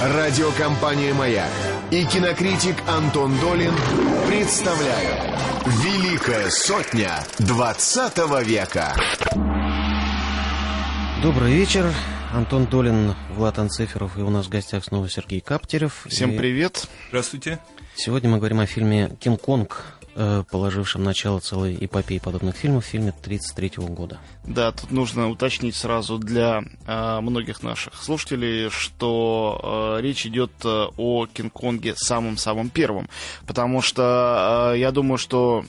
Радиокомпания «Маяк» и кинокритик Антон Долин представляют «Великая сотня 20 века». Добрый вечер. Антон Долин, Влад Анциферов и у нас в гостях снова Сергей Каптерев. Всем И привет. Здравствуйте. Сегодня мы говорим о фильме «Кинг-Конг», э, положившем начало целой эпопеи подобных фильмов, в фильме 1933 года. Да, тут нужно уточнить сразу для э, многих наших слушателей, что э, речь идет э, о Кинг-Конге самым-самым первым. Потому что э, я думаю, что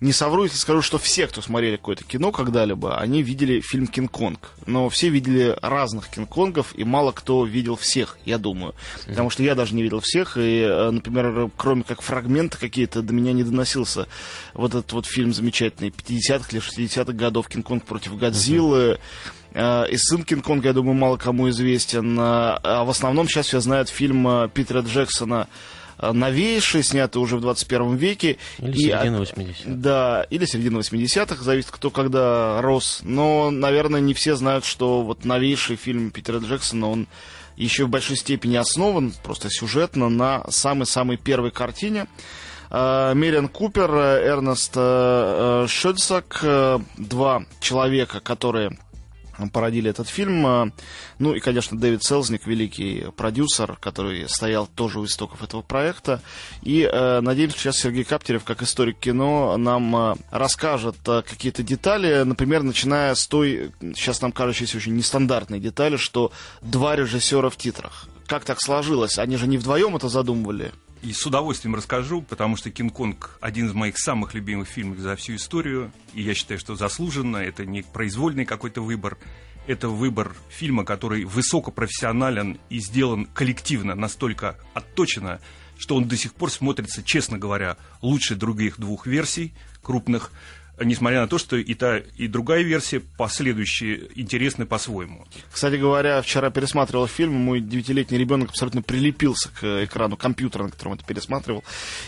не совру, если скажу, что все, кто смотрели какое-то кино когда-либо, они видели фильм «Кинг-Конг». Но все видели разных «Кинг-Конгов», и мало кто видел всех, я думаю. Потому что я даже не видел всех, и, э, например, кроме как фрагменты какие-то, до меня не доносился вот этот вот фильм замечательный 50-х или 60-х годов «Кинг-Конг против Годзиллы». Э, И сын Кинг-Конга, я думаю, мало кому известен. Э, А в основном сейчас все знают фильм Питера Джексона э, новейший, снятый уже в 21 веке. Или И середина 80-х. да, или середина 80-х, зависит кто когда рос. Но, наверное, не все знают, что вот новейший фильм Питера Джексона, он еще в большой степени основан, просто сюжетно, на самой-самой первой картине. Э, Мериан Купер, э, Эрнест Шельцак, два человека, которые породили этот фильм. Э, Ну и, конечно, Дэвид Селзник, великий продюсер, который стоял тоже у истоков этого проекта. И э, надеемся, сейчас Сергей Каптерев, как историк кино, нам э, расскажет э, какие-то детали, например, начиная с той, сейчас нам кажущейся очень нестандартной детали, что два режиссера в титрах. Как так сложилось? Они же не вдвоем это задумывали. И с удовольствием расскажу, потому что «Кинг-Конг» — один из моих самых любимых фильмов за всю историю. И я считаю, что заслуженно. Это не произвольный какой-то выбор. Это выбор фильма, который высокопрофессионален и сделан коллективно, настолько отточено, что он до сих пор смотрится, честно говоря, лучше других двух версий крупных, несмотря на то, что и та, и другая версия последующие интересны по-своему. Кстати говоря, вчера пересматривал фильм, мой девятилетний ребенок абсолютно прилепился к экрану компьютера, на котором это пересматривал.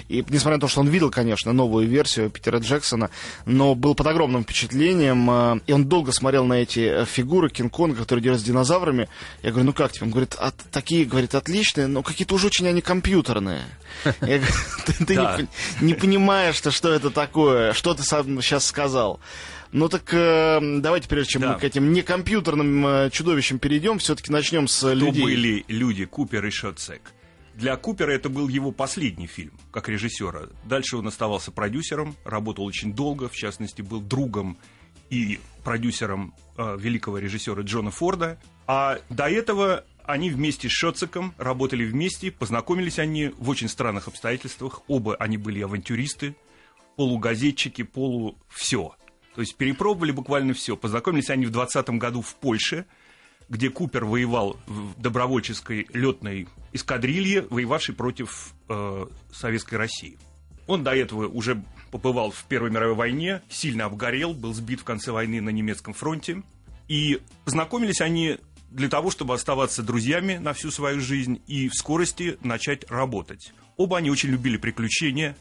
И несмотря на то, что он видел, конечно, новую версию Питера Джексона, но был под огромным впечатлением, э, и он долго смотрел на эти фигуры Кинг-Конга, которые делают с динозаврами. Я говорю, ну как тебе? Он говорит, «А такие, говорит, отличные, но какие-то уже очень они компьютерные. Я говорю, ты не понимаешь, что это такое, что ты сам сейчас сказал. Ну так э, давайте, прежде чем Да. мы к этим некомпьютерным э, чудовищам перейдем, все-таки начнем с Кто людей. были люди Купер и Шотсек? Для Купера это был его последний фильм как режиссера. Дальше он оставался продюсером, работал очень долго, в частности, был другом и продюсером э, великого режиссера Джона Форда. А до этого они вместе с Шотсеком работали вместе, познакомились они в очень странных обстоятельствах. Оба они были авантюристы, полугазетчики, полу все. То есть перепробовали буквально все. Познакомились они в 20 году в Польше, где Купер воевал в добровольческой летной эскадрилье, воевавшей против э, Советской России. Он до этого уже побывал в Первой мировой войне, сильно обгорел, был сбит в конце войны на немецком фронте. И знакомились они для того, чтобы оставаться друзьями на всю свою жизнь и в скорости начать работать. Оба они очень любили приключения,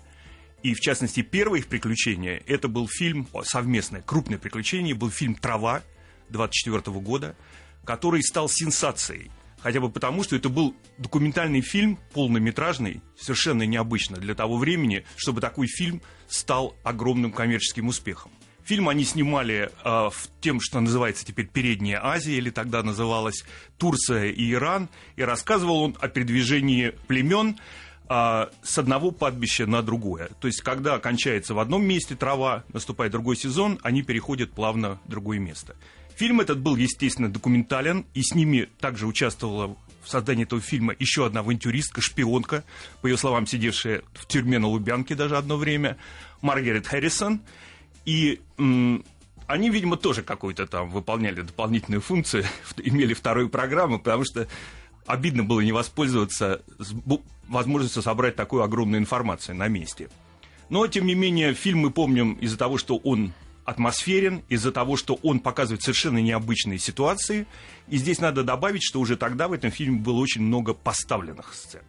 и, в частности, первое их приключение, это был фильм, совместное, крупное приключение, был фильм «Трава» 24 года, который стал сенсацией. Хотя бы потому, что это был документальный фильм, полнометражный, совершенно необычно для того времени, чтобы такой фильм стал огромным коммерческим успехом. Фильм они снимали э, в тем, что называется теперь Передняя Азия, или тогда называлась Турция и Иран, и рассказывал он о передвижении племен а, с одного падбища на другое. То есть, когда кончается в одном месте трава, наступает другой сезон, они переходят плавно в другое место. Фильм этот был, естественно, документален, и с ними также участвовала в создании этого фильма еще одна авантюристка, шпионка, по ее словам, сидевшая в тюрьме на Лубянке даже одно время, Маргарет Харрисон. И они, видимо, тоже какую-то там выполняли дополнительную функцию, имели вторую программу, потому что обидно было не воспользоваться возможностью собрать такую огромную информацию на месте. Но, тем не менее, фильм мы помним из-за того, что он атмосферен, из-за того, что он показывает совершенно необычные ситуации. И здесь надо добавить, что уже тогда в этом фильме было очень много поставленных сцен.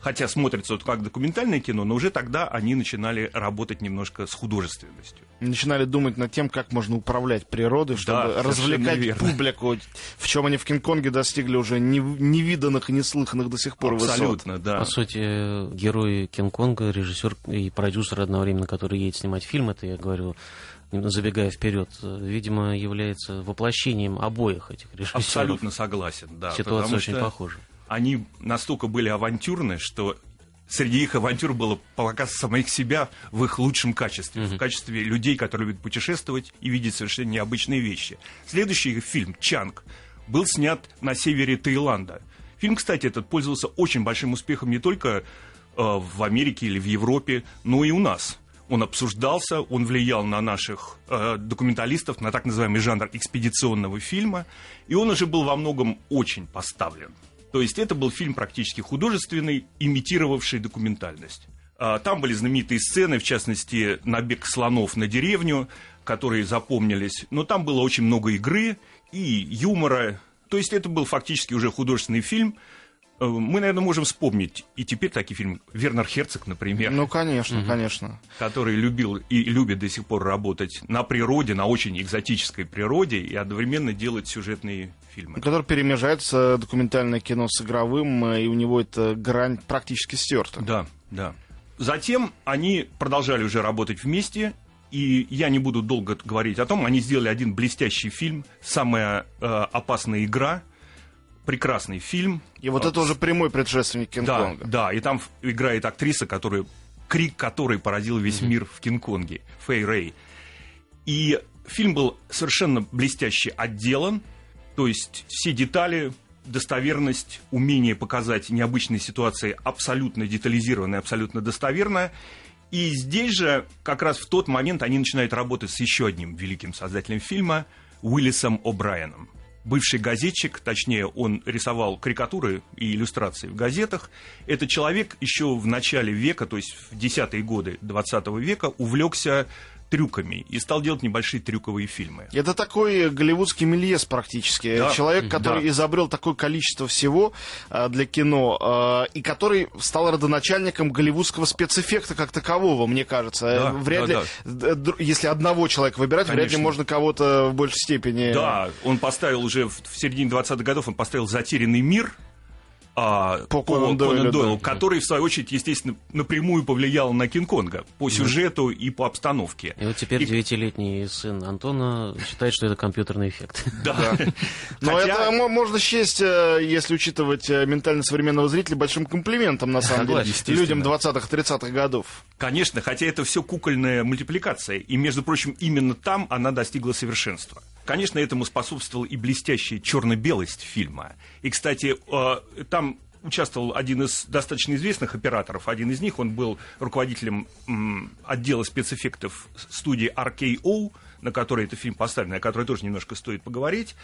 Хотя смотрится вот как документальное кино, но уже тогда они начинали работать немножко с художественностью. Начинали думать над тем, как можно управлять природой, чтобы Да, развлекать верно. публику, в чем они в Кинг-Конге достигли уже не- невиданных и неслыханных до сих пор высот. Абсолютно, да. По сути, герой Кинг-Конга, режиссер и продюсер одновременно, который едет снимать фильм, это я говорю, забегая вперед, видимо, является воплощением обоих этих режиссеров. Абсолютно согласен, да. Ситуация очень что похожа. Они настолько были авантюрны, что среди их авантюр было показ самих себя в их лучшем качестве, в качестве людей, которые любят путешествовать и видеть совершенно необычные вещи. Следующий их фильм «Чанг» был снят на севере Таиланда. Фильм, кстати, этот пользовался очень большим успехом не только э, в Америке или в Европе, но и у нас. Он обсуждался, он влиял на наших э, документалистов, на так называемый жанр экспедиционного фильма, и он уже был во многом очень поставлен. То есть это был фильм практически художественный, имитировавший документальность. А, Там были знаменитые сцены, в частности, набег слонов на деревню, которые запомнились. Но там было очень много игры и юмора. То есть это был фактически уже художественный фильм. Э, Мы, наверное, можем вспомнить и теперь такие фильмы. Вернер Херцог, например Ну, конечно, конечно. который любил и любит до сих пор работать на природе, на очень экзотической природе и одновременно делать сюжетные фильмы. Который перемежается документальное кино с игровым, э, и у него эта грань практически стерта. Да, да. Затем они продолжали уже работать вместе, и я не буду долго говорить о том, они сделали один блестящий фильм «Самая э, опасная игра», прекрасный фильм. И вот Э, это уже прямой предшественник Да, Кинг-Конга. да, и там играет актриса, которая, крик которой поразил весь мир в Кинг-Конге, Фэй Рэй. И фильм был совершенно блестяще отделан, то есть все детали, достоверность, умение показать необычные ситуации абсолютно детализированно, и абсолютно достоверно. И здесь же, как раз в тот момент, они начинают работать с еще одним великим создателем фильма, Уиллисом О'Брайеном. Бывший газетчик, точнее, он рисовал карикатуры и иллюстрации в газетах. Этот человек еще в начале века, то есть в десятые годы 20 века, увлекся трюками и стал делать небольшие трюковые фильмы. Это такой голливудский мельес практически. Да, Человек, который да. изобрел такое количество всего э, для кино, э, и который стал родоначальником голливудского спецэффекта как такового, мне кажется. Э, Да, вряд да, ли, д- д- если одного человека выбирать, вряд ли Конечно. можно кого-то в большей степени... Да, он поставил уже в, в середине 20-х годов, он поставил «Затерянный мир», а, По Конан Дойлю, да. который, в свою очередь, естественно, напрямую повлиял на Кинг-Конга по сюжету и по обстановке. И вот теперь И- девятилетний сын Антона считает, что это компьютерный эффект. Да. Но это мо- можно счесть, э, если учитывать э, ментальность современного зрителя, большим комплиментом, на самом деле, людям 20-30-х годов. Конечно, хотя это все кукольная мультипликация, и, между прочим, именно там она достигла совершенства. Конечно, этому способствовала и блестящая черно-белость фильма. И, кстати, э, там участвовал один из достаточно известных операторов. Один из них, он был руководителем отдела спецэффектов студии RKO, на которой этот фильм поставлен, о которой тоже немножко стоит поговорить.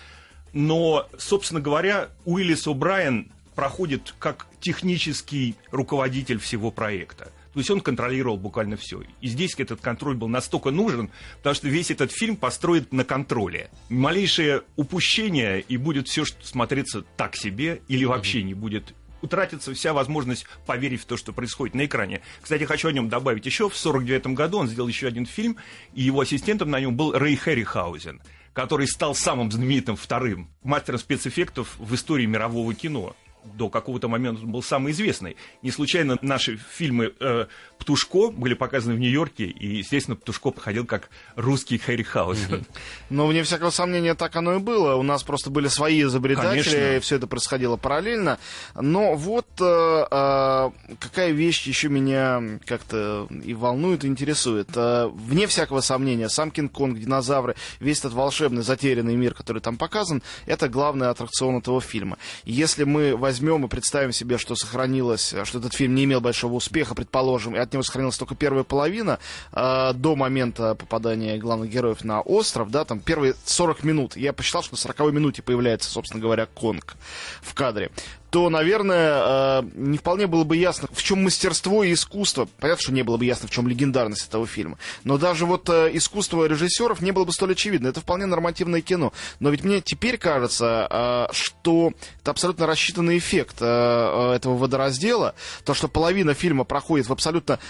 Но, собственно говоря, Уиллис О'Брайен проходит как технический руководитель всего проекта. То есть он контролировал буквально все. И здесь этот контроль был настолько нужен, потому что весь этот фильм построен на контроле. Малейшее упущение, и будет все смотреться так себе, или вообще не будет утратится вся возможность поверить в то, что происходит на экране. Кстати, хочу о нем добавить еще. В 1949 году он сделал еще один фильм, и его ассистентом на нем был Рэй Хэррихаузен, который стал самым знаменитым вторым мастером спецэффектов в истории мирового кино. До какого-то момента он был самый известный. Не случайно наши фильмы э, «Птушко» были показаны в Нью-Йорке, и, естественно, «Птушко» походил как русский Хэррихаузен. Но, вне всякого сомнения, так оно и было. У нас просто были свои изобретатели, Конечно. и все это происходило параллельно. Но вот э, э, какая вещь еще меня как-то и волнует, и интересует. Э, вне всякого сомнения, сам Кинг-Конг, динозавры, весь этот волшебный, затерянный мир, который там показан, это главный аттракцион этого фильма. Если мы возьмем и представим себе, что сохранилось, что этот фильм не имел большого успеха, предположим, и от него сохранилась только первая половина, э, до момента попадания главных героев на остров, да, там первые 40 минут, я посчитал, что на 40 минуте появляется, собственно говоря, Конг в кадре, то, наверное, э, не вполне было бы ясно, в чем мастерство и искусство. Понятно, что не было бы ясно, в чем легендарность этого фильма. Но даже вот э, искусство режиссеров не было бы столь очевидно. Это вполне нормативное кино. Но ведь мне теперь кажется, э, что это абсолютно рассчитанный эффект этого водораздела. То, что половина фильма проходит в абсолютно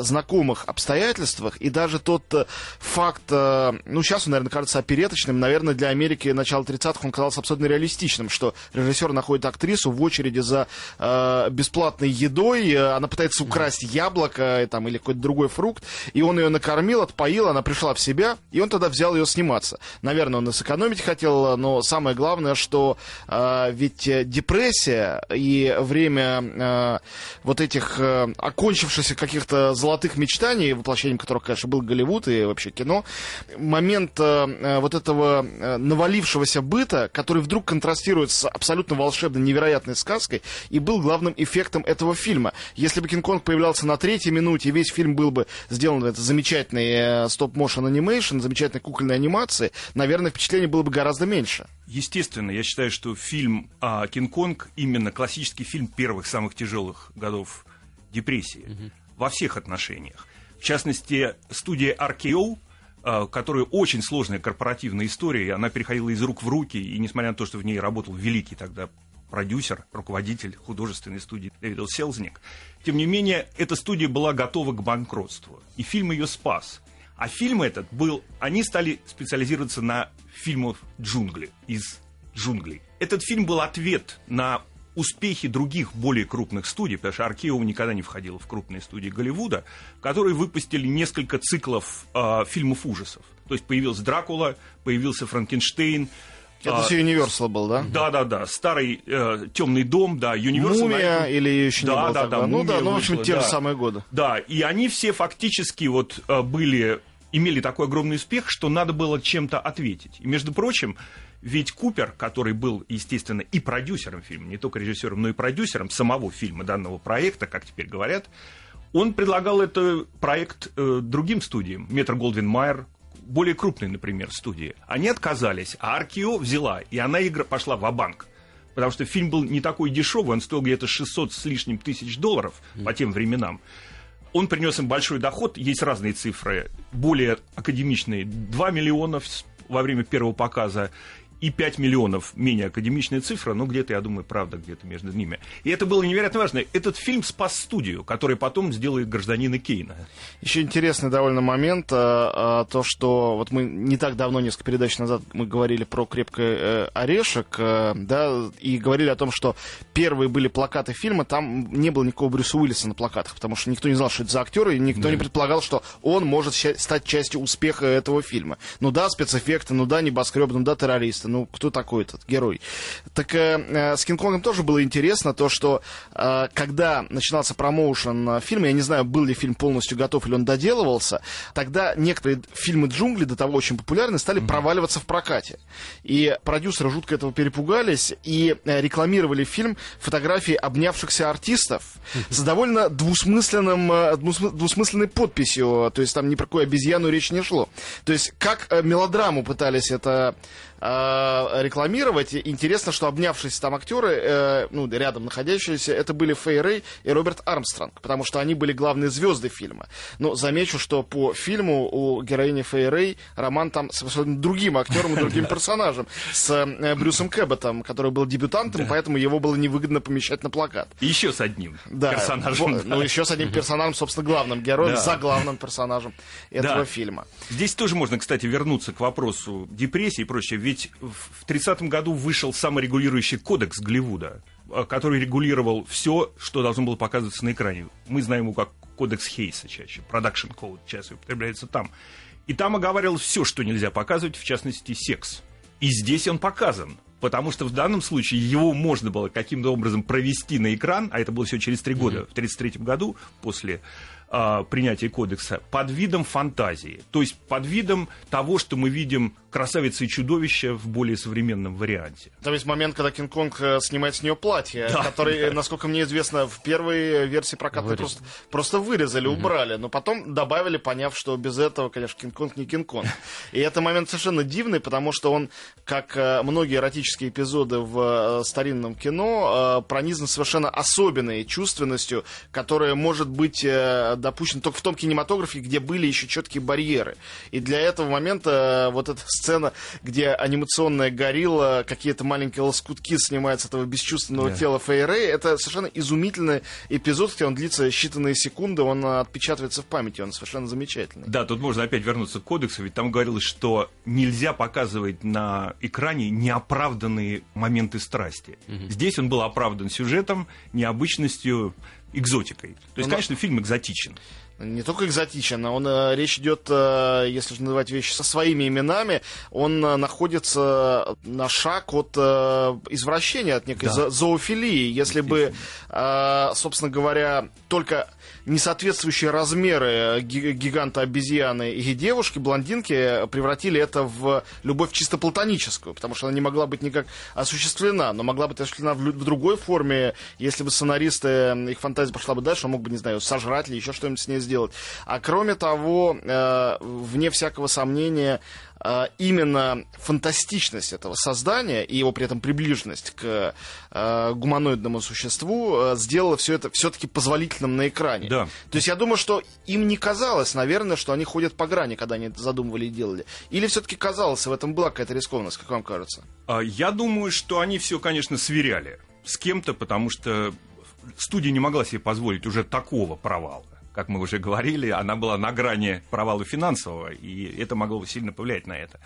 знакомых обстоятельствах. И даже тот факт, ну, сейчас он, наверное, кажется опереточным. Наверное, для Америки начала 30-х он казался абсолютно реалистичным, что режиссер находит актрису в очереди за э, бесплатной едой, э, она пытается украсть яблоко э, там, или какой-то другой фрукт, и он ее накормил, отпоил, она пришла в себя, и он тогда взял ее сниматься. Наверное, он и сэкономить хотел, но самое главное, что э, ведь депрессия и время э, вот этих э, окончившихся каких-то золотых мечтаний, воплощением которых, конечно, был Голливуд и вообще кино, момент э, вот этого э, навалившегося быта, который вдруг контрастирует с абсолютно волшебной, невероятной сказкой, и был главным эффектом этого фильма. Если бы Кинг-Конг появлялся на третьей минуте, весь фильм был бы сделан это замечательный stop-motion animation, замечательной кукольной анимации, наверное, впечатление было бы гораздо меньше. Естественно, я считаю, что фильм а, «Кинг-Конг» именно классический фильм первых самых тяжелых годов депрессии угу. во всех отношениях. В частности, студия RKO а, которая очень сложная корпоративная история, она переходила из рук в руки, и несмотря на то, что в ней работал великий тогда продюсер, руководитель художественной студии Дэвид Селзник, тем не менее, эта студия была готова к банкротству, и фильм ее спас. А фильм этот был, они стали специализироваться на фильмах джунгли, из джунглей. Этот фильм был ответ на успехи других более крупных студий, потому что Аркео никогда не входила в крупные студии Голливуда, которые выпустили несколько циклов э, фильмов ужасов. То есть появился Дракула, появился Франкенштейн, это а, все Universal был, да? Да, да, да. Старый э, темный дом, да, Universal. Мумия наверное... или еще да, не было да, тогда? да, Ну да, ну в общем, те да. же самые годы. Да, и они все фактически вот э, были, имели такой огромный успех, что надо было чем-то ответить. И, между прочим, ведь Купер, который был, естественно, и продюсером фильма, не только режиссером, но и продюсером самого фильма, данного проекта, как теперь говорят, он предлагал этот проект э, другим студиям. Метр Голдвин Майер, более крупные, например, студии. Они отказались, а Аркио взяла, и она игра пошла в банк Потому что фильм был не такой дешевый, он стоил где-то 600 с лишним тысяч долларов mm. по тем временам. Он принес им большой доход, есть разные цифры, более академичные. 2 миллиона во время первого показа и 5 миллионов менее академичная цифра, но где-то, я думаю, правда где-то между ними. И это было невероятно важно. Этот фильм спас студию, который потом сделает гражданина Кейна. Еще интересный довольно момент, а, а, то, что вот мы не так давно, несколько передач назад, мы говорили про крепкий э, орешек, э, да, и говорили о том, что первые были плакаты фильма, там не было никакого Брюса Уиллиса на плакатах, потому что никто не знал, что это за актер, и никто да. не предполагал, что он может стать частью успеха этого фильма. Ну да, спецэффекты, ну да, небоскреб, ну да, террористы, ну, кто такой этот герой. Так э, э, с Кинг-Конгом тоже было интересно то, что э, когда начинался промоушен фильма, я не знаю, был ли фильм полностью готов или он доделывался, тогда некоторые фильмы джунгли, до того очень популярны, стали mm-hmm. проваливаться в прокате. И продюсеры жутко этого перепугались и э, рекламировали фильм фотографии обнявшихся артистов mm-hmm. с довольно двусмысленным, э, двусмысленной подписью. То есть там ни про какую обезьяну речь не шло. То есть как э, мелодраму пытались это э, рекламировать. Интересно, что обнявшиеся там актеры, э, ну, рядом находящиеся, это были Фэй Рэй и Роберт Армстронг, потому что они были главные звезды фильма. Но замечу, что по фильму у героини Фэй Рэй роман там с другим актером и другим персонажем, с э, Брюсом Кэбботом, который был дебютантом, поэтому его было невыгодно помещать на плакат. еще с одним персонажем. Ну, еще с одним персонажем, собственно, главным героем, за главным персонажем этого фильма. Здесь тоже можно, кстати, вернуться к вопросу депрессии и прочее ведь в 30-м году вышел саморегулирующий кодекс Голливуда, э, который регулировал все, что должно было показываться на экране. Мы знаем его как кодекс Хейса чаще, Production Code часто употребляется там. И там оговаривалось все, что нельзя показывать, в частности, секс. И здесь он показан. Потому что в данном случае его можно было каким-то образом провести на экран, а это было все через три года, mm-hmm. в 1933 году, после а, принятия кодекса под видом фантазии, то есть под видом того, что мы видим красавицы и чудовища в более современном варианте. Там есть момент, когда Кинг-Конг э, снимает с нее платье, да, который, да. насколько мне известно, в первой версии проката просто, просто вырезали, угу. убрали, но потом добавили, поняв, что без этого, конечно, Кинг-Конг не Кинг-Конг. И это момент совершенно дивный, потому что он, как э, многие эротические эпизоды в э, старинном кино, пронизан совершенно особенной чувственностью, которая может быть допущена только в том кинематографе, где были еще четкие барьеры. И для этого момента вот эта сцена, где анимационная горилла, какие-то маленькие лоскутки снимают с этого бесчувственного yeah. тела Фейрей. Это совершенно изумительный эпизод, где он длится считанные секунды, он отпечатывается в памяти, он совершенно замечательный. Да, тут можно опять вернуться к кодексу, ведь там говорилось, что нельзя показывать на экране неоправданные моменты страсти. Угу. Здесь он был оправдан сюжетом, необычностью, экзотикой. То есть, ну, конечно, фильм экзотичен не только экзотичен, он, э, речь идет, э, если называть вещи со своими именами, он э, находится на шаг от извращения, от некой да. зоофилии. Если бы, собственно говоря, только несоответствующие размеры гиганта обезьяны и девушки, блондинки, превратили это в любовь чисто платоническую, потому что она не могла быть никак осуществлена, но могла быть осуществлена в, другой форме, если бы сценаристы, их фантазия пошла бы дальше, он мог бы, не знаю, сожрать или еще что-нибудь с ней сделать. А кроме того, э, вне всякого сомнения, э, именно фантастичность этого создания и его при этом приближенность к э, гуманоидному существу э, сделала все это все-таки позволительным на экране. Да. То есть я думаю, что им не казалось, наверное, что они ходят по грани, когда они это задумывали и делали. Или все-таки казалось, в этом была какая-то рискованность, как вам кажется? А, я думаю, что они все, конечно, сверяли с кем-то, потому что студия не могла себе позволить уже такого провала как мы уже говорили, она была на грани провала финансового, и это могло сильно повлиять на это.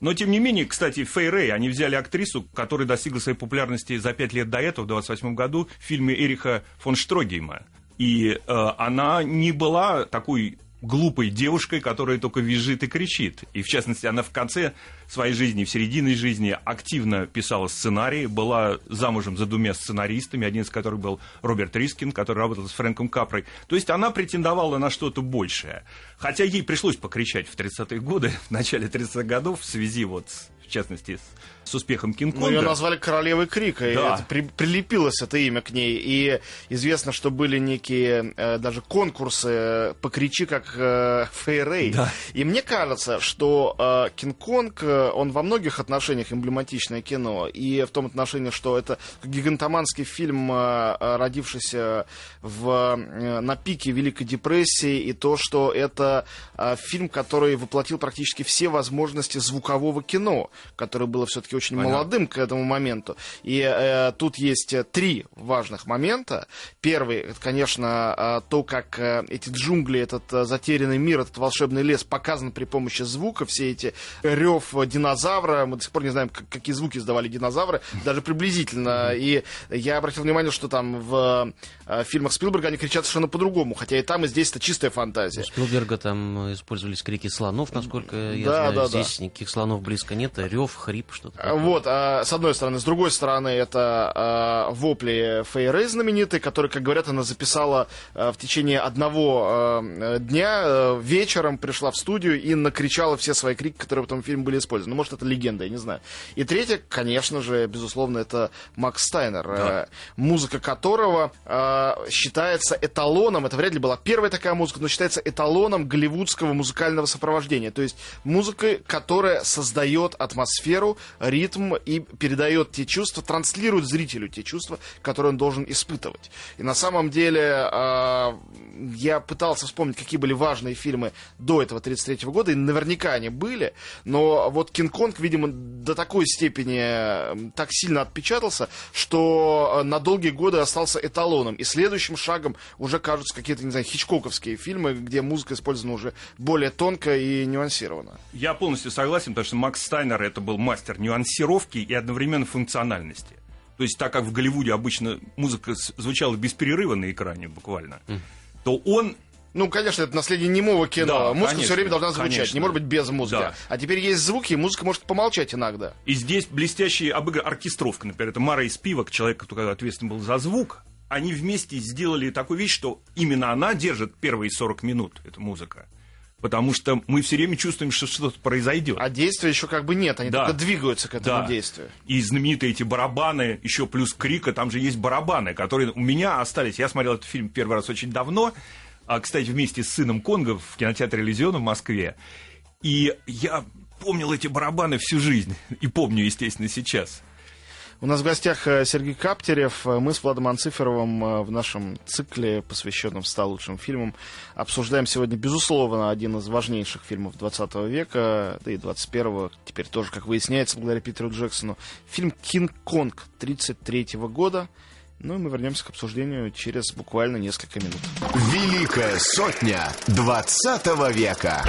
Но, тем не менее, кстати, Фэй Рэй, они взяли актрису, которая достигла своей популярности за пять лет до этого, в 28 году, в фильме Эриха фон Штрогейма. И э, она не была такой глупой девушкой, которая только визжит и кричит. И, в частности, она в конце своей жизни, в середине жизни активно писала сценарии, была замужем за двумя сценаристами, один из которых был Роберт Рискин, который работал с Фрэнком Капрой. То есть она претендовала на что-то большее. Хотя ей пришлось покричать в 30-е годы, в начале 30-х годов, в связи вот, в частности, с с успехом Кинг-Конга. Ну, ее назвали королевой крика, да. и это при, прилепилось это имя к ней. И известно, что были некие э, даже конкурсы э, «Покричи, как э, Фейрей». Да. И мне кажется, что э, Кинг-Конг, э, он во многих отношениях эмблематичное кино. И в том отношении, что это гигантоманский фильм, э, родившийся в, э, на пике Великой депрессии, и то, что это э, фильм, который воплотил практически все возможности звукового кино, которое было все-таки очень Понятно. молодым к этому моменту. И э, тут есть э, три важных момента. Первый, это, конечно, э, то, как э, эти джунгли, этот затерянный мир, этот волшебный лес показан при помощи звука. Все эти рев динозавра, мы до сих пор не знаем, как, какие звуки издавали динозавры, даже приблизительно. И я обратил внимание, что там в фильмах Спилберга они кричат совершенно по-другому, хотя и там, и здесь это чистая фантазия. У Спилберга там использовались крики слонов, насколько я да, знаю. Да, здесь да. никаких слонов близко нет, а рев, хрип, что-то. Вот, а, с одной стороны. С другой стороны, это а, вопли Фейрей знаменитые, которые, как говорят, она записала а, в течение одного а, дня, а, вечером пришла в студию и накричала все свои крики, которые в этом фильме были использованы. Ну, может, это легенда, я не знаю. И третье, конечно же, безусловно, это Макс Стайнер, да. а, музыка которого а, считается эталоном, это вряд ли была первая такая музыка, но считается эталоном голливудского музыкального сопровождения. То есть музыка, которая создает атмосферу, ритм и передает те чувства, транслирует зрителю те чувства, которые он должен испытывать. И на самом деле э, я пытался вспомнить, какие были важные фильмы до этого 33 года, и наверняка они были, но вот Кинг-Конг, видимо, до такой степени так сильно отпечатался, что на долгие годы остался эталоном. И следующим шагом уже кажутся какие-то, не знаю, хичкоковские фильмы, где музыка использована уже более тонко и нюансированно. Я полностью согласен, потому что Макс Стайнер это был мастер нюансировки и одновременно функциональности. То есть так как в Голливуде обычно музыка звучала без перерыва на экране буквально, mm. то он ну, конечно, это наследие немого кино. Да, музыка конечно, все время должна звучать, конечно. не может быть без музыки. Да. А теперь есть звуки, и музыка может помолчать иногда. И здесь блестящая обыгра оркестровка, например, это Мара из Пивок, человек, который ответственный был за звук, они вместе сделали такую вещь, что именно она держит первые 40 минут, эта музыка. Потому что мы все время чувствуем, что что-то произойдет. А действия еще как бы нет, они Да. только двигаются к этому Да. действию. И знаменитые эти барабаны, еще плюс крика, там же есть барабаны, которые у меня остались. Я смотрел этот фильм первый раз очень давно, а, кстати, вместе с сыном Конго в кинотеатре «Иллюзион» в Москве. И я помнил эти барабаны всю жизнь. И помню, естественно, сейчас. У нас в гостях э, Сергей Каптерев. Э, Мы с Владом Анциферовым э, в нашем цикле, посвященном 100 лучшим фильмам, обсуждаем сегодня, безусловно, один из важнейших фильмов 20 века, да и 21-го, теперь тоже, как выясняется, благодаря Питеру Джексону. Фильм «Кинг-Конг» 33 года. Ну и мы вернемся к обсуждению через буквально несколько минут. Великая сотня 20 века.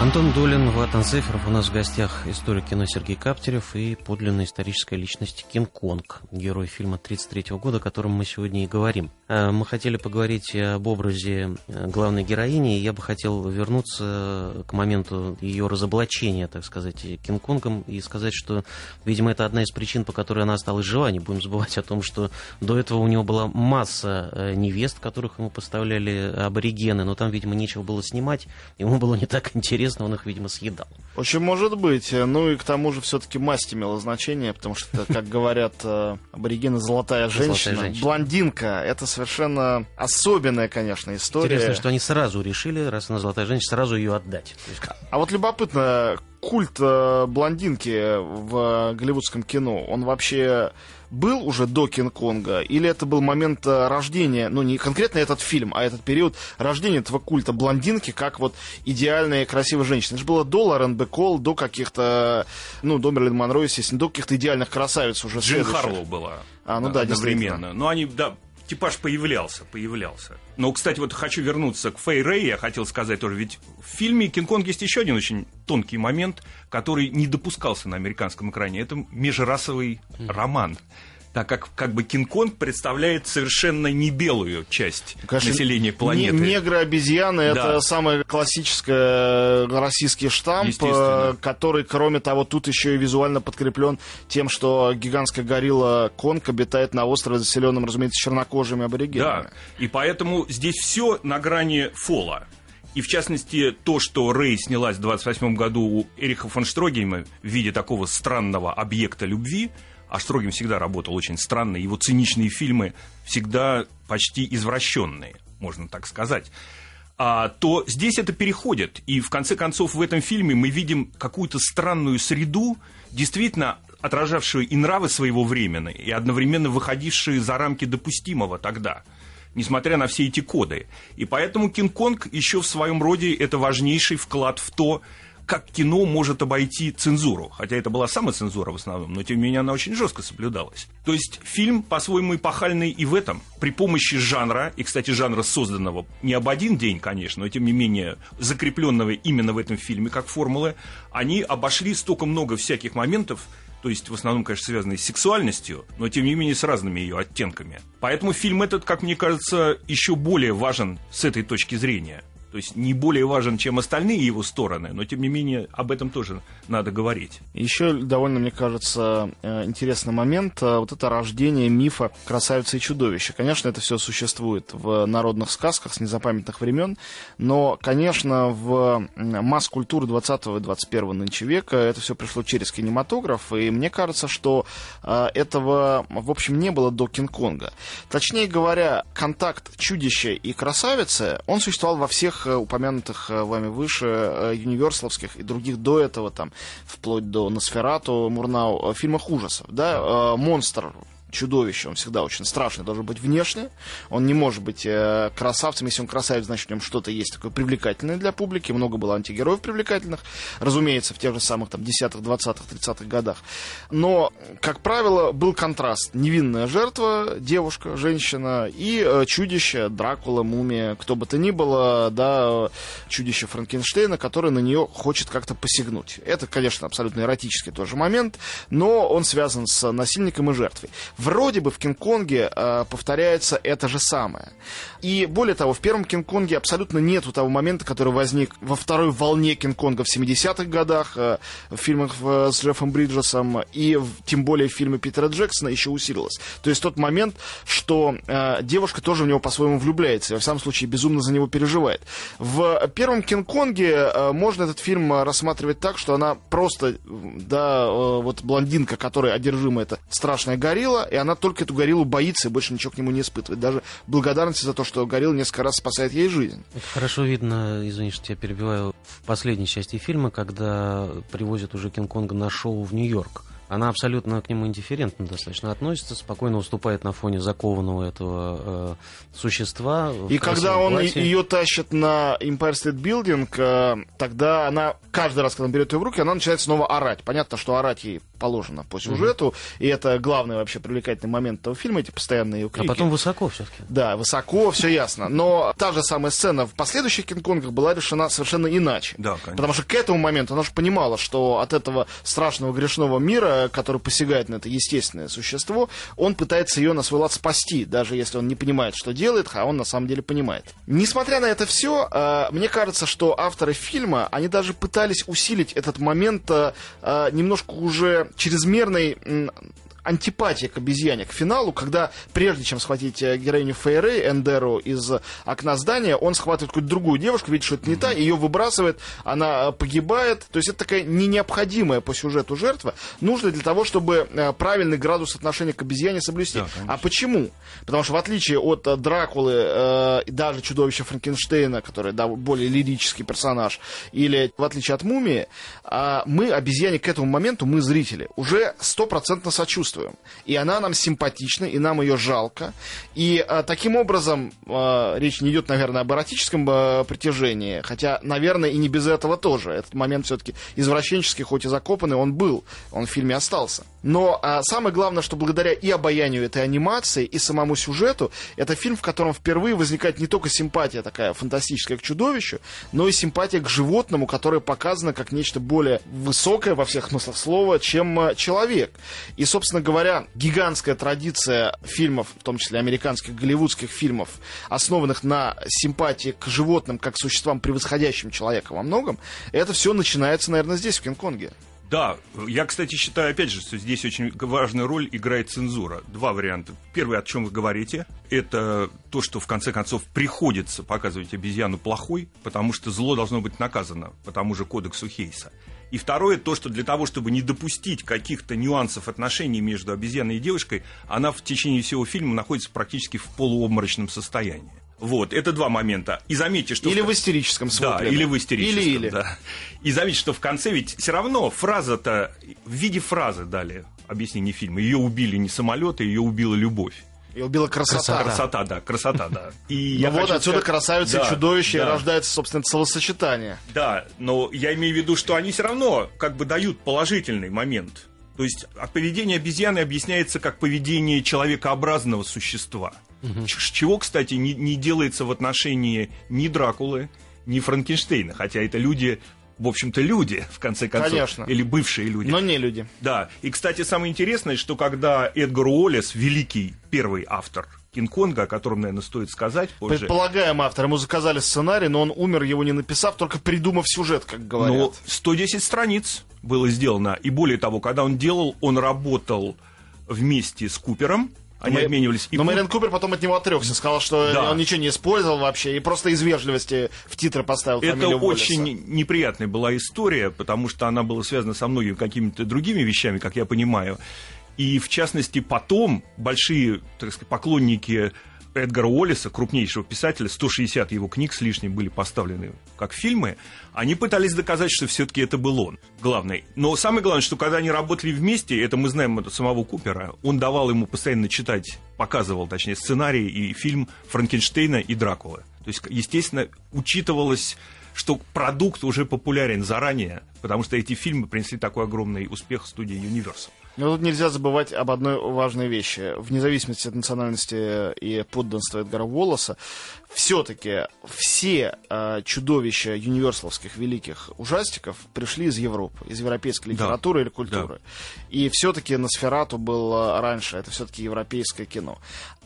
Антон Долин, Влад Анцеферов. У нас в гостях историк кино Сергей Каптерев и подлинная историческая личность Кинг-Конг, герой фильма 1933 года, о котором мы сегодня и говорим. Э, Мы хотели поговорить об образе э, главной героини, и я бы хотел вернуться к моменту ее разоблачения, так сказать, Кинг-Конгом, и сказать, что, видимо, это одна из причин, по которой она осталась жива. Не будем забывать о том, что до этого у него была масса э, невест, которых ему поставляли аборигены, но там, видимо, нечего было снимать, ему было не так интересно, он их, видимо, съедал. Очень может быть. Ну и к тому же все-таки масть имела значение, потому что, как говорят э, аборигены, золотая женщина. женщина. Блондинка. Это совершенно особенная, конечно, история. Интересно, что они сразу решили, раз она золотая женщина, сразу ее отдать. А вот любопытно, культ э, блондинки в голливудском кино, он вообще был уже до Кинг-Конга? Или это был момент э, рождения, ну не конкретно этот фильм, а этот период рождения этого культа блондинки, как вот идеальная красивая женщина? Это же было до Лорен Бекол, до каких-то, ну, до Мерлин Монро, естественно, до каких-то идеальных красавиц уже Джин следующих. Харлоу была. А, ну да, одновременно. Но они, да, типаж появлялся, появлялся. Но, кстати, вот хочу вернуться к Фэй Рэй, я хотел сказать тоже, ведь в фильме «Кинг-Конг» есть еще один очень тонкий момент, который не допускался на американском экране. Это межрасовый роман. Так как, как бы Кинг-Конг представляет совершенно не белую часть Конечно, населения планеты. не- Негры-обезьяны это Да. самый классический российский штамп, э, который, кроме того, тут еще и визуально подкреплен тем, что гигантская горилла Конг обитает на острове, заселенном, разумеется, чернокожими аборигенами. Да, и поэтому здесь все на грани фола. И в частности, то, что Рэй снялась в 28 году у Эриха фон Штрогейма в виде такого странного объекта любви, а Штрогейм всегда работал очень странно, его циничные фильмы всегда почти извращенные, можно так сказать, а, то здесь это переходит. И в конце концов в этом фильме мы видим какую-то странную среду, действительно отражавшую и нравы своего времени, и одновременно выходившие за рамки допустимого тогда несмотря на все эти коды. И поэтому Кинг-Конг еще в своем роде это важнейший вклад в то, как кино может обойти цензуру. Хотя это была самоцензура в основном, но тем не менее она очень жестко соблюдалась. То есть фильм по-своему эпохальный и в этом. При помощи жанра, и, кстати, жанра созданного не об один день, конечно, но тем не менее закрепленного именно в этом фильме как формулы, они обошли столько много всяких моментов, то есть в основном, конечно, связанные с сексуальностью, но тем не менее с разными ее оттенками. Поэтому фильм этот, как мне кажется, еще более важен с этой точки зрения. То есть не более важен, чем остальные его стороны, но тем не менее об этом тоже надо говорить. Еще довольно, мне кажется, э, интересный момент. э, Вот это рождение мифа красавицы и чудовища. Конечно, это все существует в народных сказках с незапамятных времен, но, конечно, в масс-культуру 20 и 21 нынче века это все пришло через кинематограф, и мне кажется, что э, этого, в общем, не было до Кинг-Конга. Точнее говоря, контакт чудища и красавицы, он существовал во всех э, упомянутых э, вами выше э, юниверсаловских и других до этого, там, вплоть до Носферату, Мурнау, фильмах ужасов, да, монстр чудовище, он всегда очень страшный, должен быть внешне, он не может быть э, красавцем, если он красавец, значит в нем что-то есть такое привлекательное для публики, много было антигероев привлекательных, разумеется, в тех же самых там 10-х, 20-х, 30-х годах, но, как правило, был контраст, невинная жертва, девушка, женщина, и э, чудище, Дракула, мумия, кто бы то ни было, да, чудище Франкенштейна, которое на нее хочет как-то посягнуть. Это, конечно, абсолютно эротический тоже момент, но он связан с насильником и жертвой. Вроде бы в Кинг-Конге э, повторяется это же самое. И более того, в первом Кинг-Конге абсолютно нету того момента, который возник во второй волне Кинг-Конга в 70-х годах, э, в фильмах э, с Джеффом Бриджесом, и в, тем более в фильме Питера Джексона еще усилилось. То есть тот момент, что э, девушка тоже в него по-своему влюбляется, и, во всяком случае безумно за него переживает. В первом Кинг-Конге э, можно этот фильм рассматривать так, что она просто, да, э, вот блондинка, которая одержима, это страшная горилла, и она только эту гориллу боится и больше ничего к нему не испытывает. Даже благодарности за то, что горилла несколько раз спасает ей жизнь. Это хорошо видно, извини, что я перебиваю, в последней части фильма, когда привозят уже Кинг-Конга на шоу в Нью-Йорк. Она абсолютно к нему индифферентно достаточно относится, спокойно уступает на фоне закованного этого э, существа. И когда он платье. ее тащит на Empire State Building, э, тогда она каждый раз, когда он берет ее в руки, она начинает снова орать. Понятно, что орать ей положено по сюжету, mm-hmm. и это главный вообще привлекательный момент этого фильма, эти постоянные ее крики. А потом высоко все-таки. Да, высоко, все ясно. Но та же самая сцена в последующих Кинг-Конгах была решена совершенно иначе. Да, конечно. Потому что к этому моменту она же понимала, что от этого страшного грешного мира, который посягает на это естественное существо, он пытается ее на свой лад спасти, даже если он не понимает, что делает, а он на самом деле понимает. Несмотря на это все, э, мне кажется, что авторы фильма, они даже пытались усилить этот момент э, э, немножко уже чрезмерной антипатия к обезьяне к финалу, когда прежде чем схватить э, героиню Фейрей, Эндеру из окна здания, он схватывает какую-то другую девушку, видит, что это не та, ее выбрасывает, она э, погибает. То есть это такая не необходимая по сюжету жертва, нужная для того, чтобы э, правильный градус отношения к обезьяне соблюсти. Да, а почему? Потому что в отличие от Дракулы э, и даже чудовища Франкенштейна, который да, более лирический персонаж, или в отличие от мумии, э, мы обезьяне к этому моменту, мы зрители, уже стопроцентно сочувствуем чувствуем. И она нам симпатична, и нам ее жалко. И а, таким образом а, речь не идет, наверное, об эротическом а, притяжении, хотя, наверное, и не без этого тоже. Этот момент все-таки извращенческий, хоть и закопанный, он был, он в фильме остался. Но а, самое главное, что благодаря и обаянию этой анимации, и самому сюжету, это фильм, в котором впервые возникает не только симпатия такая фантастическая к чудовищу, но и симпатия к животному, которое показано как нечто более высокое во всех смыслах слова, чем человек. И, собственно говоря, гигантская традиция фильмов, в том числе американских, голливудских фильмов, основанных на симпатии к животным как существам, превосходящим человека во многом, это все начинается, наверное, здесь, в Кинг-Конге. Да, я, кстати, считаю, опять же, что здесь очень важную роль играет цензура. Два варианта. Первый, о чем вы говорите, это то, что в конце концов приходится показывать обезьяну плохой, потому что зло должно быть наказано по тому же кодексу Хейса. И второе, то, что для того, чтобы не допустить каких-то нюансов отношений между обезьяной и девушкой, она в течение всего фильма находится практически в полуобморочном состоянии. Вот, это два момента. И заметьте, что... Или в, в истерическом смысле. Да, или в истерическом, или, или. да. И заметьте, что в конце ведь все равно фраза-то в виде фразы дали объяснение фильма. Ее убили не самолеты, ее убила любовь. И убила красота. Красота, да, красота, да. И ну вот отсюда сказать... красавица и чудовище, да. рождается, собственно, словосочетание. Да, но я имею в виду, что они все равно как бы дают положительный момент. То есть поведение обезьяны объясняется как поведение человекообразного существа. Угу. Чего, кстати, не, не делается в отношении ни Дракулы, ни Франкенштейна, хотя это люди в общем-то, люди, в конце концов. Конечно. Или бывшие люди. Но не люди. Да. И, кстати, самое интересное, что когда Эдгар Уоллес, великий первый автор Кинг-Конга, о котором, наверное, стоит сказать позже. Предполагаем автор. Ему заказали сценарий, но он умер, его не написав, только придумав сюжет, как говорят. Но 110 страниц было сделано. И более того, когда он делал, он работал вместе с Купером, они Мы... обменивались. И Но Куп... Мэрин Купер потом от него отрекся, сказал, что да. он ничего не использовал вообще, и просто из вежливости в титры поставил Это очень Уоллеса. неприятная была история, потому что она была связана со многими какими-то другими вещами, как я понимаю. И, в частности, потом большие, так сказать, поклонники Эдгара Уоллеса, крупнейшего писателя, 160 его книг с лишним были поставлены как фильмы, они пытались доказать, что все-таки это был он, главный. Но самое главное, что когда они работали вместе, это мы знаем от самого Купера, он давал ему постоянно читать, показывал, точнее, сценарий и фильм Франкенштейна и Дракула. То есть, естественно, учитывалось что продукт уже популярен заранее, потому что эти фильмы принесли такой огромный успех студии Universal. Но тут нельзя забывать об одной важной вещи. Вне зависимости от национальности и подданства Эдгара Уоллеса, все-таки все э, чудовища юниверсаловских великих ужастиков пришли из Европы, из европейской литературы Да. или культуры. И все-таки Носферату был раньше, это все-таки европейское кино.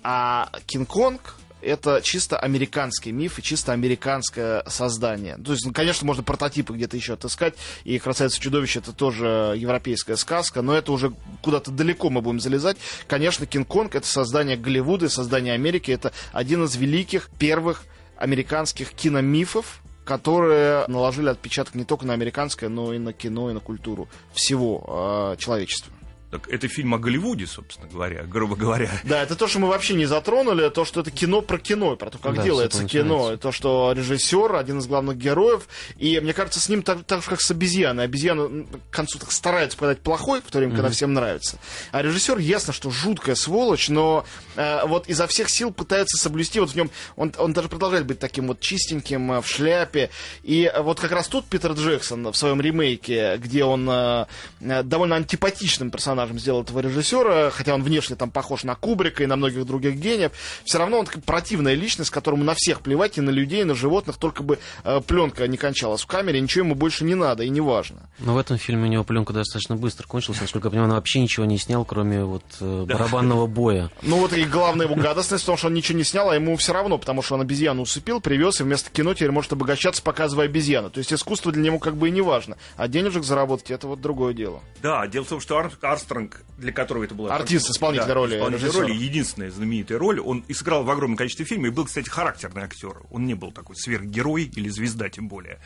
А Кинг-Конг это чисто американский миф и чисто американское создание. То есть, ну, конечно, можно прототипы где-то еще отыскать, и «Красавица чудовище» это тоже европейская сказка, но это уже куда-то далеко мы будем залезать. Конечно, «Кинг-Конг» это создание Голливуда и создание Америки, это один из великих первых американских киномифов, которые наложили отпечаток не только на американское, но и на кино, и на культуру всего э, человечества. Так это фильм о Голливуде, собственно говоря, грубо говоря. Да, это то, что мы вообще не затронули, то, что это кино про кино, про то, как Да, делается кино, то, что режиссер, один из главных героев, и мне кажется, с ним так, так же, как с обезьяной. Обезьяна к концу так старается подать плохой, в то время, когда всем нравится. А режиссер, ясно, что жуткая сволочь, но э, вот изо всех сил пытается соблюсти, вот в нем, он, он даже продолжает быть таким вот чистеньким, э, в шляпе, и вот как раз тут Питер Джексон в своем ремейке, где он э, э, довольно антипатичным персонажем сделал этого режиссера, хотя он внешне там похож на Кубрика и на многих других гениев, все равно он такая противная личность, которому на всех плевать, и на людей, и на животных, только бы э, пленка не кончалась в камере, ничего ему больше не надо и не важно. Но в этом фильме у него пленка достаточно быстро кончилась. Насколько я понимаю, он вообще ничего не снял, кроме вот э, барабанного боя. Ну вот и главная его гадостность в том, что он ничего не снял, а ему все равно, потому что он обезьяну усыпил, привез, и вместо кино теперь может обогащаться, показывая обезьяну. То есть искусство для него как бы и не важно. А денежек заработать это вот другое дело. Да, дело в том, что Ар- Армстронг, для которого это была... Артист, исполнитель Да, роли исполнитель роли, единственная знаменитая роль. Он и сыграл в огромном количестве фильмов, и был, кстати, характерный актер. Он не был такой сверхгерой или звезда, тем более.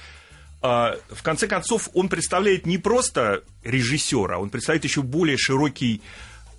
А, в конце концов, он представляет не просто режиссера, он представляет еще более широкий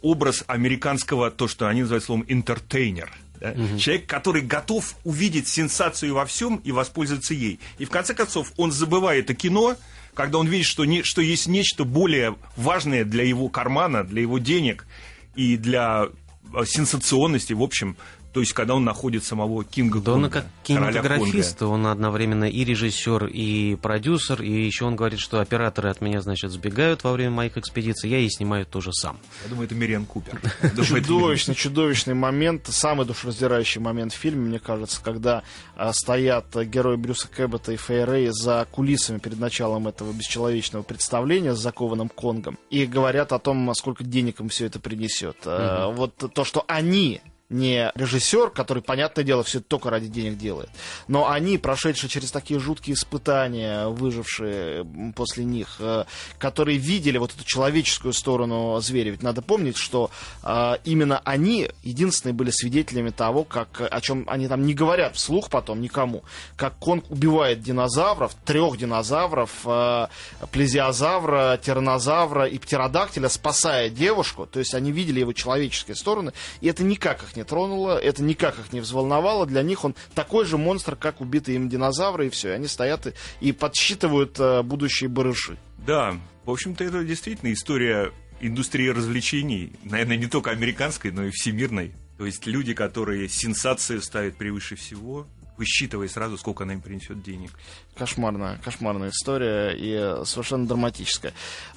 образ американского, то, что они называют словом «интертейнер». да? Человек, который готов увидеть сенсацию во всем и воспользоваться ей. И в конце концов, он забывает о кино, когда он видит, что, не, что есть нечто более важное для его кармана, для его денег и для э, сенсационности, в общем, то есть когда он находит самого Кинга Да он Конга, как короля кинематографист, Конга. он одновременно и режиссер, и продюсер, и еще он говорит, что операторы от меня, значит, сбегают во время моих экспедиций, я и снимаю тоже сам. Я думаю, это Мириан Купер. Чудовищный, чудовищный момент, самый душераздирающий момент в фильме, мне кажется, когда а, стоят герои Брюса Кэббета и Фейрей за кулисами перед началом этого бесчеловечного представления с закованным Конгом и говорят о том, сколько денег им все это принесет. А, Вот то, что они не режиссер, который, понятное дело, все только ради денег делает. Но они, прошедшие через такие жуткие испытания, выжившие после них, э, которые видели вот эту человеческую сторону зверя. Ведь надо помнить, что э, именно они единственные были свидетелями того, как, о чем они там не говорят вслух потом никому, как Конг убивает динозавров, трех динозавров, э, плезиозавра, тиранозавра и птеродактиля, спасая девушку. То есть они видели его человеческие стороны, и это никак их не тронуло, это никак их не взволновало. Для них он такой же монстр, как убитые им динозавры, и все. Они стоят и, и подсчитывают э, будущие барыши. Да, в общем-то, это действительно история индустрии развлечений, наверное, не только американской, но и всемирной. То есть люди, которые сенсацию ставят превыше всего, высчитывая сразу, сколько она им принесет денег. Кошмарная, кошмарная история и совершенно драматическая.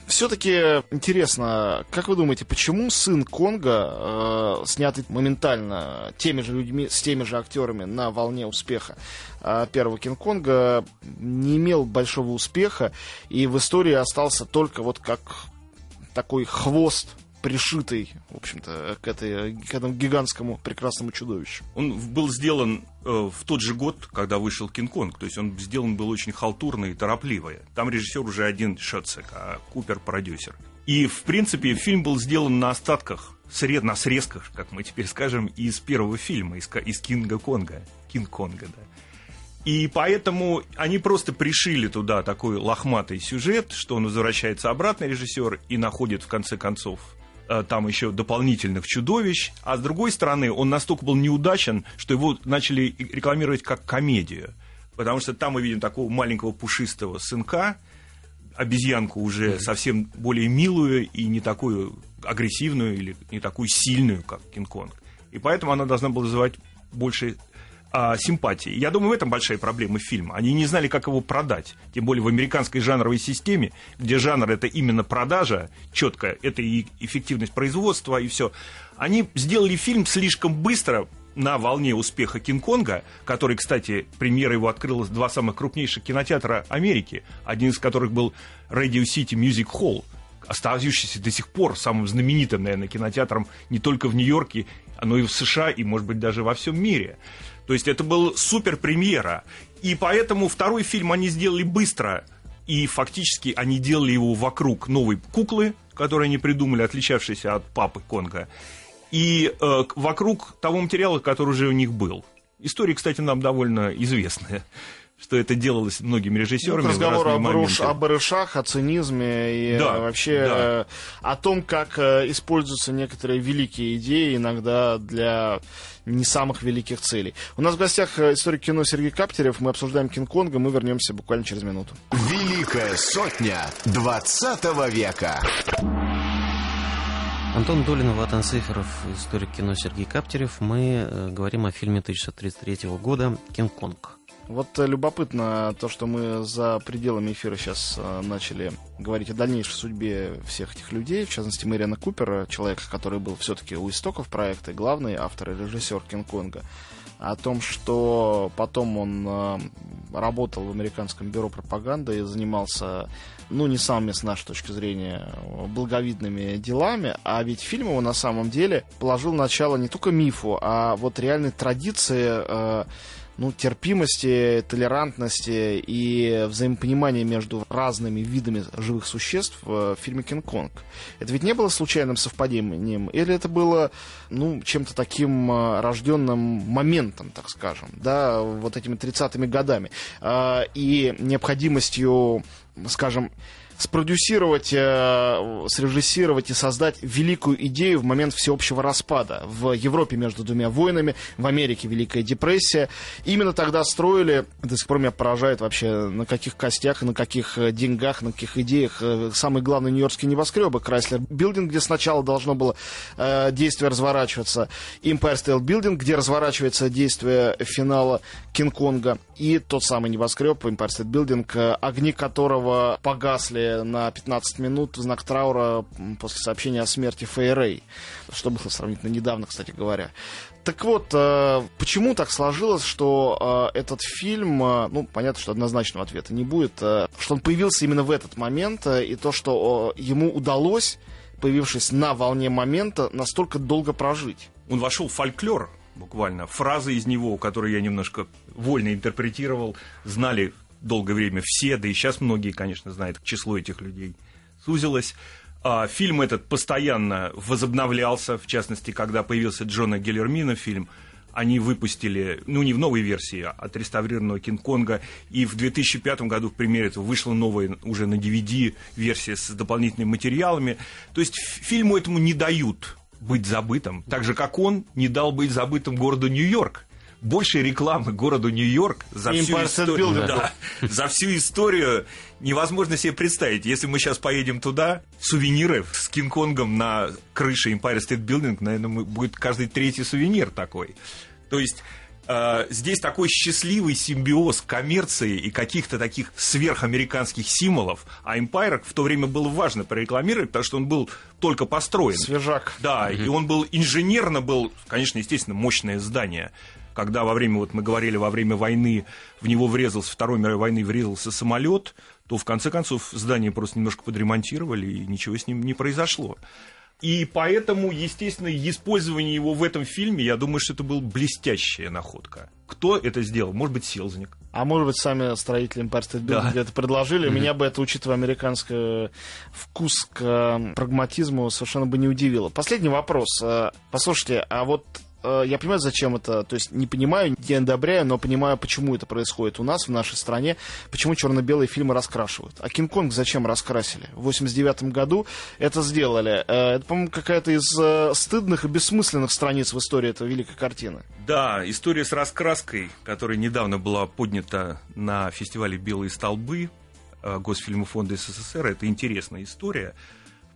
Все-таки интересно, как вы думаете, почему сын Конга, э, снятый моментально теми же людьми, с теми же актерами на волне успеха э, первого Кинг-Конга, не имел большого успеха и в истории остался только вот как такой хвост пришитый, в общем-то, к, этой, к этому гигантскому прекрасному чудовищу. Он был сделан э, в тот же год, когда вышел Кинг-Конг. То есть он сделан был очень халтурно и торопливо. Там режиссер уже один Шоцек, а Купер продюсер. И, в принципе, фильм был сделан на остатках, сред, на срезках, как мы теперь скажем, из первого фильма, из, из Кинга-Конга. Кинг-Конга, да. И поэтому они просто пришили туда такой лохматый сюжет, что он возвращается обратно, режиссер, и находит в конце концов там еще дополнительных чудовищ, а с другой стороны, он настолько был неудачен, что его начали рекламировать как комедию. Потому что там мы видим такого маленького пушистого сынка, обезьянку уже совсем более милую и не такую агрессивную или не такую сильную, как Кинг-Конг. И поэтому она должна была вызывать больше а, симпатии. Я думаю, в этом большая проблема фильма. Они не знали, как его продать. Тем более в американской жанровой системе, где жанр это именно продажа, четко, это и эффективность производства, и все. Они сделали фильм слишком быстро, на волне успеха Кинг-Конга, который, кстати, премьера его открыла два самых крупнейших кинотеатра Америки, один из которых был Radio City Music Hall, остающийся до сих пор самым знаменитым, наверное, кинотеатром не только в Нью-Йорке, но и в США, и, может быть, даже во всем мире. То есть это был супер премьера. И поэтому второй фильм они сделали быстро. И фактически они делали его вокруг новой куклы, которую они придумали, отличавшейся от папы Конга, и э, вокруг того материала, который уже у них был. История, кстати, нам довольно известная что это делалось многими режиссерами. Ну, разговор об, руш, о барышах, о цинизме и да, вообще да. Э, о том, как э, используются некоторые великие идеи иногда для не самых великих целей. У нас в гостях э, историк кино Сергей Каптерев. Мы обсуждаем Кинг-Конга. Мы вернемся буквально через минуту. Великая сотня 20 века. Антон Долин, Ватан Циферов, историк кино Сергей Каптерев. Мы э, говорим о фильме 1933 года «Кинг-Конг». Вот э, любопытно то, что мы за пределами эфира сейчас э, начали говорить о дальнейшей судьбе всех этих людей, в частности Мэриана Купера, человека, который был все-таки у истоков проекта, главный автор и режиссер Кинг-Конга, о том, что потом он э, работал в американском бюро пропаганды и занимался, ну, не самыми, с нашей точки зрения, благовидными делами, а ведь фильм его на самом деле положил начало не только мифу, а вот реальной традиции ну, терпимости, толерантности и взаимопонимания между разными видами живых существ в фильме «Кинг-Конг». Это ведь не было случайным совпадением? Или это было, ну, чем-то таким а, рожденным моментом, так скажем, да, вот этими 30-ми годами? А, и необходимостью, скажем, спродюсировать, э, срежиссировать и создать великую идею в момент всеобщего распада. В Европе между двумя войнами, в Америке Великая депрессия. Именно тогда строили, до сих пор меня поражает вообще, на каких костях, на каких э, деньгах, на каких идеях э, самые главные нью-йоркские небоскребы. Крайслер Билдинг, где сначала должно было э, действие разворачиваться, Empire State Building, где разворачивается действие финала Кинг-Конга, и тот самый небоскреб Empire State Building, огни которого погасли на 15 минут в знак траура после сообщения о смерти Фейрей, что было сравнительно недавно, кстати говоря. Так вот, э, почему так сложилось, что э, этот фильм, э, ну, понятно, что однозначного ответа не будет, что он появился именно в этот момент, и то, что ему удалось, появившись на волне момента, настолько долго прожить. Он вошел в фольклор, буквально. Фразы из него, которые я немножко вольно интерпретировал, знали долгое время все, да и сейчас многие, конечно, знают, число этих людей сузилось. А, фильм этот постоянно возобновлялся, в частности, когда появился Джона Геллермина фильм, они выпустили, ну, не в новой версии, а отреставрированного Кинг-Конга, и в 2005 году в премьере этого вышла новая уже на DVD версия с дополнительными материалами. То есть фильму этому не дают быть забытым, так же, как он не дал быть забытым городу Нью-Йорк больше рекламы городу Нью-Йорк за всю историю. Да, за всю историю невозможно себе представить. Если мы сейчас поедем туда, сувениры с Кинг-Конгом на крыше Empire State Building, наверное, будет каждый третий сувенир такой. То есть э, здесь такой счастливый симбиоз коммерции и каких-то таких сверхамериканских символов. А Empire в то время было важно прорекламировать, потому что он был только построен. Свежак. Да, mm-hmm. и он был инженерно был, конечно, естественно, мощное здание когда во время, вот мы говорили, во время войны в него врезался, Второй мировой войны врезался самолет, то в конце концов здание просто немножко подремонтировали, и ничего с ним не произошло. И поэтому, естественно, использование его в этом фильме, я думаю, что это была блестящая находка. Кто это сделал? Может быть, Селзник. А может быть, сами строители Empire State Building да. это предложили. Mm-hmm. Меня бы это, учитывая американский вкус к прагматизму, совершенно бы не удивило. Последний вопрос. Э, послушайте, а вот Э, я понимаю, зачем это, то есть не понимаю, не одобряю, но понимаю, почему это происходит у нас, в нашей стране, почему черно-белые фильмы раскрашивают. А Кинг-Конг зачем раскрасили? В 89 году это сделали. Э, это, по-моему, какая-то из э, стыдных и бессмысленных страниц в истории этой великой картины. Да, история с раскраской, которая недавно была поднята на фестивале «Белые столбы» Госфильмофонда СССР, это интересная история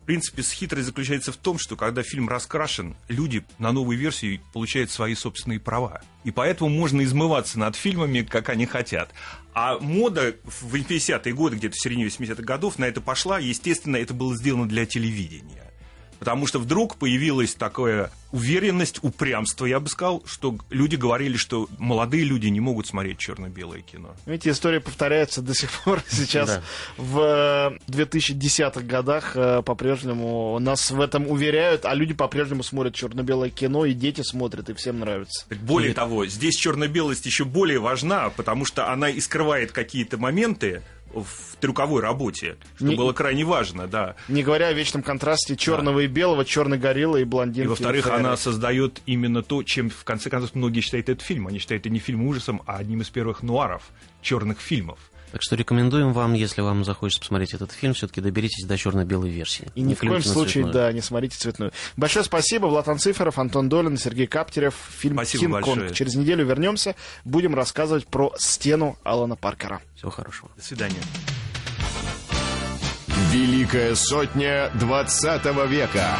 В принципе, хитрость заключается в том, что когда фильм раскрашен, люди на новой версии получают свои собственные права. И поэтому можно измываться над фильмами, как они хотят. А мода в 50-е годы, где-то в середине 80-х годов, на это пошла. Естественно, это было сделано для телевидения. Потому что вдруг появилась такая уверенность, упрямство, я бы сказал, что люди говорили, что молодые люди не могут смотреть черно-белое кино. Эти истории повторяются до сих пор. Сейчас да. в 2010-х годах э, по-прежнему нас в этом уверяют, а люди по-прежнему смотрят черно-белое кино, и дети смотрят, и всем нравится. Более и... того, здесь черно-белость еще более важна, потому что она и скрывает какие-то моменты, в трюковой работе, что не, было крайне важно, да. Не говоря о вечном контрасте черного да. и белого, черный горилла и блондин. И во-вторых, она создает именно то, чем в конце концов многие считают этот фильм. Они считают это не фильм ужасом, а одним из первых нуаров, черных фильмов. Так что рекомендуем вам, если вам захочется посмотреть этот фильм, все-таки доберитесь до черно-белой версии. И ни в коем случае, да, не смотрите цветную. Большое спасибо, Влад Анциферов, Антон Долин, Сергей Каптерев. Фильм «Кинг-Конг». Через неделю вернемся, будем рассказывать про стену Алана Паркера. Всего хорошего. До свидания. Великая сотня 20 века.